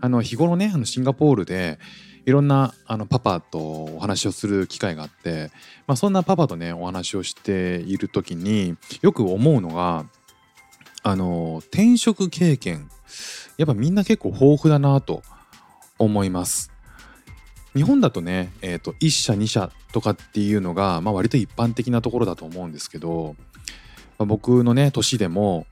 あの日頃ね、あのシンガポールでいろんなあのパパとお話をする機会があって、まあ、そんなパパとねお話をしている時によく思うのがあの転職経験やっぱみんな結構豊富だなと思います。日本だとね、えー、と1社2社とかっていうのが、まあ、割と一般的なところだと思うんですけど、まあ僕のね年でも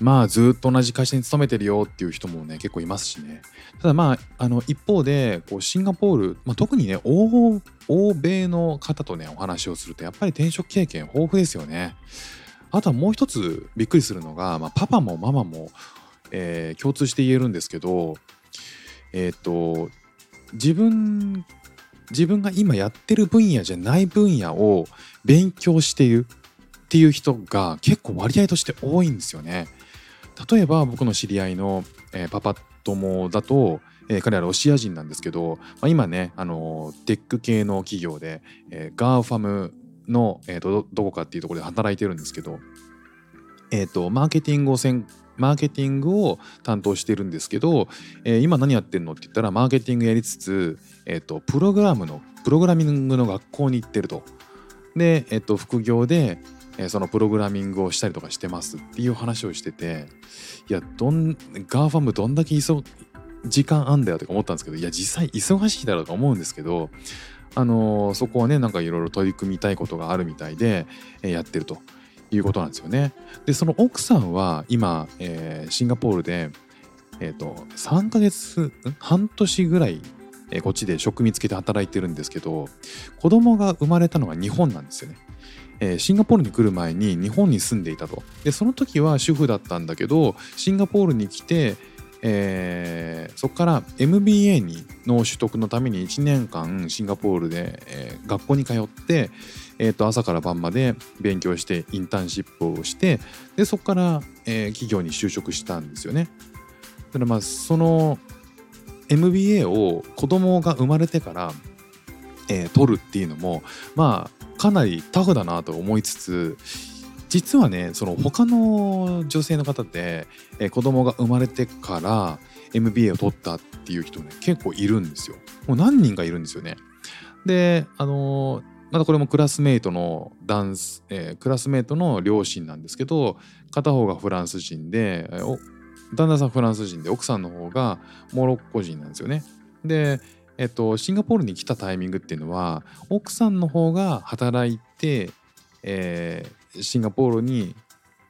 まあずっと同じ会社に勤めてるよっていう人もね結構いますしねただまああの一方でこうシンガポール、まあ、特にね欧米の方とねお話をするとやっぱり転職経験豊富ですよねあとはもう一つびっくりするのが、まあ、パパもママも、えー共通して言えるんですけどえっ、と自分自分が今やってる分野じゃない分野を勉強しているっていう人が結構割合として多いんですよね。例えば僕の知り合いの、えーパパ友だと、えー彼らロシア人なんですけど、まあ、今ねあのテック系の企業で、えー GAFAM の、えーとどどこかっていうところで働いてるんですけど、えーとマーケティングをせんマーケティングを担当してるんですけど、えー今何やってんのって言ったらマーケティングやりつつ、えー、とプログラムのプログラミングの学校に行ってると。で、えー、と副業で、えそのプログラミングをしたりとかしてますっていう話をしてていやどん GAFAM どんだけ空き時間あんだよとか思ったんですけどいや実際忙しいだろうと思うんですけど、あのーそこはねなんかいろいろ取り組みたいことがあるみたいで、えやってるということなんですよね。でその奥さんは今、えーシンガポールで、えー、と3ヶ月半年ぐらい、えーこっちで職見つけて働いてるんですけど子供が生まれたのが日本なんですよね。えーシンガポールに来る前に日本に住んでいたと。でその時は主婦だったんだけどシンガポールに来て、えーそこから MBA にの取得のために1年間シンガポールで、えー学校に通って、えーと朝から晩まで勉強してインターンシップをしてでそこから、えー企業に就職したんですよね。だからまあその MBA を子供が生まれてから、えー取るっていうのもまあかなりタフだなと思いつつ実はねその他の女性の方で、えー子供が生まれてから MBA を取ったっていう人ね結構いるんですよ。もう何人かいるんですよね。であのーまたこれもクラスメイトのダンス、えークラスメイトの両親なんですけど片方がフランス人で、えー旦那さんフランス人で奥さんの方がモロッコ人なんですよね。で、えっと、シンガポールに来たタイミングっていうのは奥さんの方が働いて、えーシンガポールに、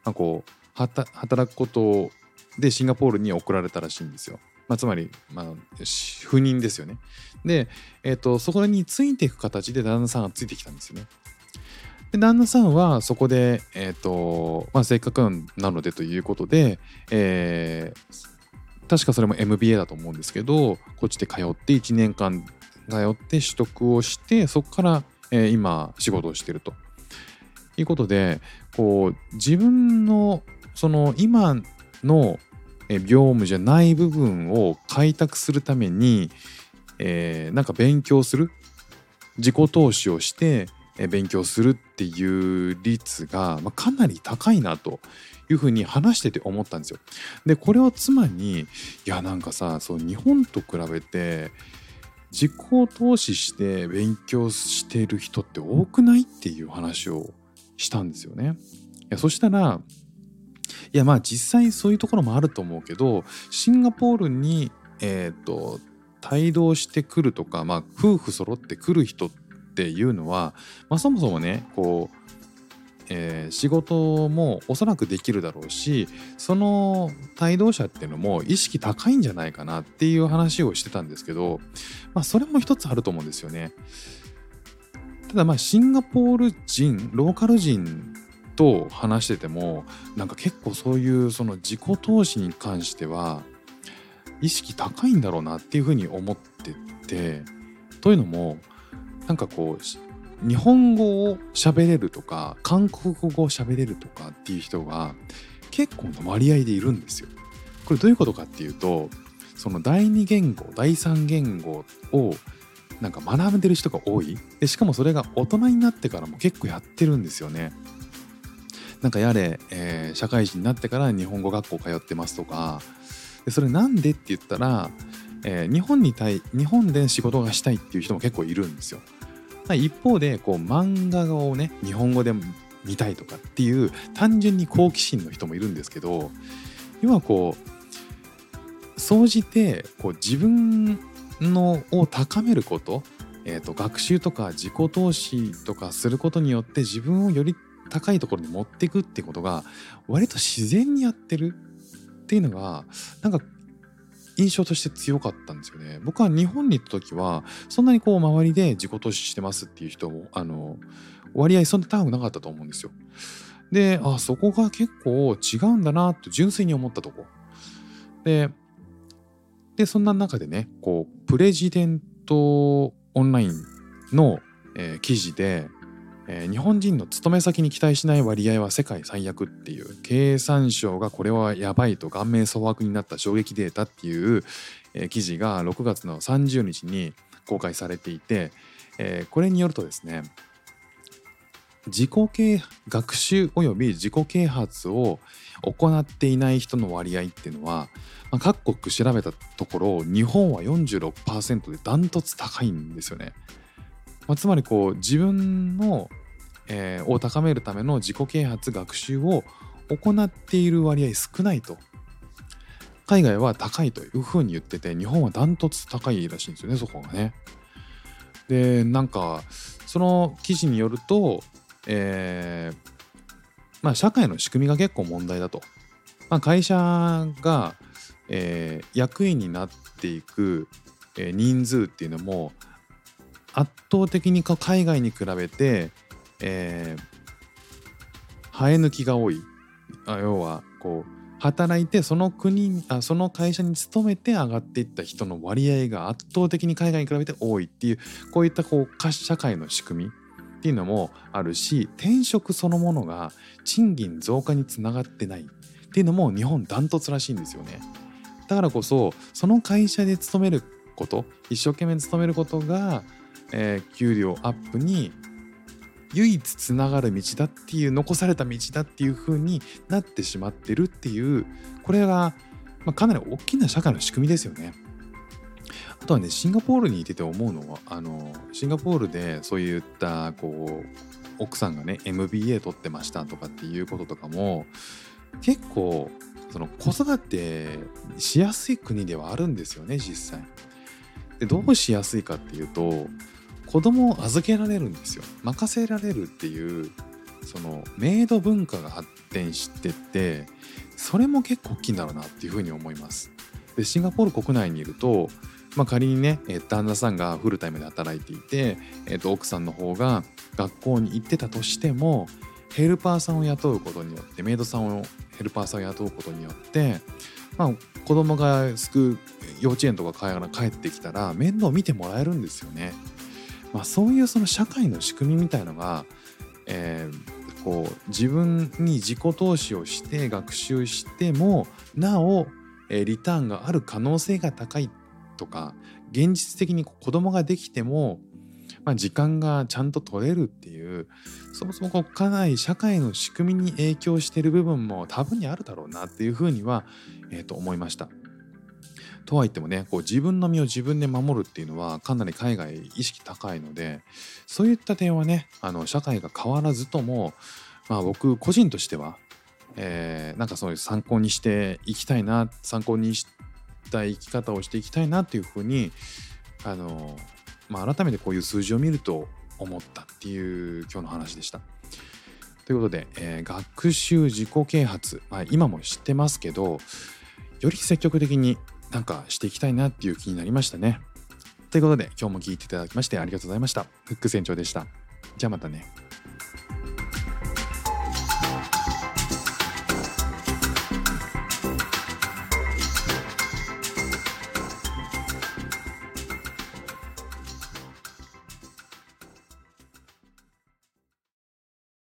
こう働くことでシンガポールに送られたらしいんですよ。まあ、つまり、まあ、し赴任ですよね。で、えっと、そこについていく形で旦那さんがついてきたんですよね。で旦那さんはそこで、えっとまあ、せっかくなのでということで、えー確かそれも MBA だと思うんですけどこっちで通って1年間通って取得をしてそこから、えー今仕事をしてると。いうことでこう自分のその今の業務じゃない部分を開拓するために、えーなんか勉強する自己投資をして勉強するっていう率が、まあ、かなり高いなというふうに話してて思ったんですよ。でこれを妻にいやなんかさそう日本と比べて自己投資して勉強している人って多くないっていう話をしたんですよね。いやそしたらいやまあ実際そういうところもあると思うけどシンガポールにえっ、と帯同してくるとか、まあ、夫婦揃ってくる人ってていうのは、まあ、そもそもねこう、えー仕事もおそらくできるだろうしその帯同者っていうのも意識高いんじゃないかなっていう話をしてたんですけど、まあ、それも一つあると思うんですよね。ただまあシンガポール人ローカル人と話しててもなんか結構そういうその自己投資に関しては意識高いんだろうなっていうふうに思っててというのもなんかこう日本語を喋れるとか韓国語を喋れるとかっていう人が結構な割合でいるんですよ。これどういうことかっていうとその第二言語第三言語をなんか学んでる人が多いでしかもそれが大人になってからも結構やってるんですよね。なんかやれ、えー、社会人になってから日本語学校通ってますとかでそれなんでって言ったら、えー、日本に対日本で仕事がしたいっていう人も結構いるんですよ。一方でこう漫画をね日本語で見たいとかっていう単純に好奇心の人もいるんですけど要はこう総じてこう自分のを高めること,、えーと、学習とか自己投資とかすることによって自分をより高いところに持っていくってことが割と自然にやってるっていうのがなんか印象として強かったんですよね。僕は日本に行った時はそんなにこう周りで自己投資してますっていう人もあの割合そんな高くなかったと思うんですよ。で、あ、そこが結構違うんだなと純粋に思ったとこ。で、でそんな中でね、こう、プレジデントオンラインの、えー、記事で、えー、日本人の勤め先に期待しない割合は世界最悪っていう経産省がこれはやばいと顔面蒼悪になった衝撃データっていう、えー、記事が6月の30日に公開されていて、えー、これによるとですね自己啓学習及び自己啓発を行っていない人の割合っていうのは、まあ、各国調べたところ日本は46%でダントツ高いんですよね。まあ、つまりこう自分のえー、を高めるための自己啓発学習を行っている割合少ないと海外は高いというふうに言ってて日本はダントツ高いらしいんですよねそこがね。でなんかその記事によると、えー、まあ社会の仕組みが結構問題だと。まあ、会社が、えー、役員になっていく、え、人数っていうのも圧倒的に海外に比べてえー、生え抜きが多い。あ要はこう働いてその国あその会社に勤めて上がっていった人の割合が圧倒的に海外に比べて多いっていうこういったこう社会の仕組みっていうのもあるし転職そのものが賃金増加につながってないっていうのも日本ダントツらしいんですよね。だからこそその会社で勤めること一生懸命勤めることが、えー、給料アップに唯一つながる道だっていう残された道だっていう風になってしまってるっていうこれが、まあ、かなり大きな社会の仕組みですよね。あとはねシンガポールにいてて思うのはあのシンガポールでそういったこう奥さんがね MBA 取ってましたとかっていうこととかも結構その子育てしやすい国ではあるんですよね実際。でどうしやすいかっていうと子供を預けられるんですよ任せられるっていうそのメイド文化が発展しててそれも結構大きいんだろうなっていうふうに思いますでシンガポール国内にいると、まあ、仮にね、え旦那さんがフルタイムで働いていて、えー、と奥さんの方が学校に行ってたとしてもヘルパーさんを雇うことによってメイドさんをヘルパーさんを雇うことによって、まあ、子供がスク幼稚園とかから帰ってきたら面倒見てもらえるんですよね。まあ、そういうその社会の仕組みみたいのが、えー、こう自分に自己投資をして学習してもなお、リターンがある可能性が高いとか現実的に子供ができても、まあ、時間がちゃんと取れるっていうそもそもこうかなり社会の仕組みに影響している部分も多分にあるだろうなっていうふうには、えー、と思いました。とはいってもねこう自分の身を自分で守るっていうのはかなり海外意識高いのでそういった点はねあの社会が変わらずとも、まあ、僕個人としては、えー、なんかそういう参考にしていきたいな参考にした生き方をしていきたいなっていうふうにあの、まあ、改めてこういう数字を見ると思ったっていう今日の話でした。ということで、えー、学習自己啓発、まあ、今も知ってますけどより積極的になんかしていきたいなっていう気になりましたね。ということで今日も聴いていただきましてありがとうございました。フック船長でした。じゃあまたね。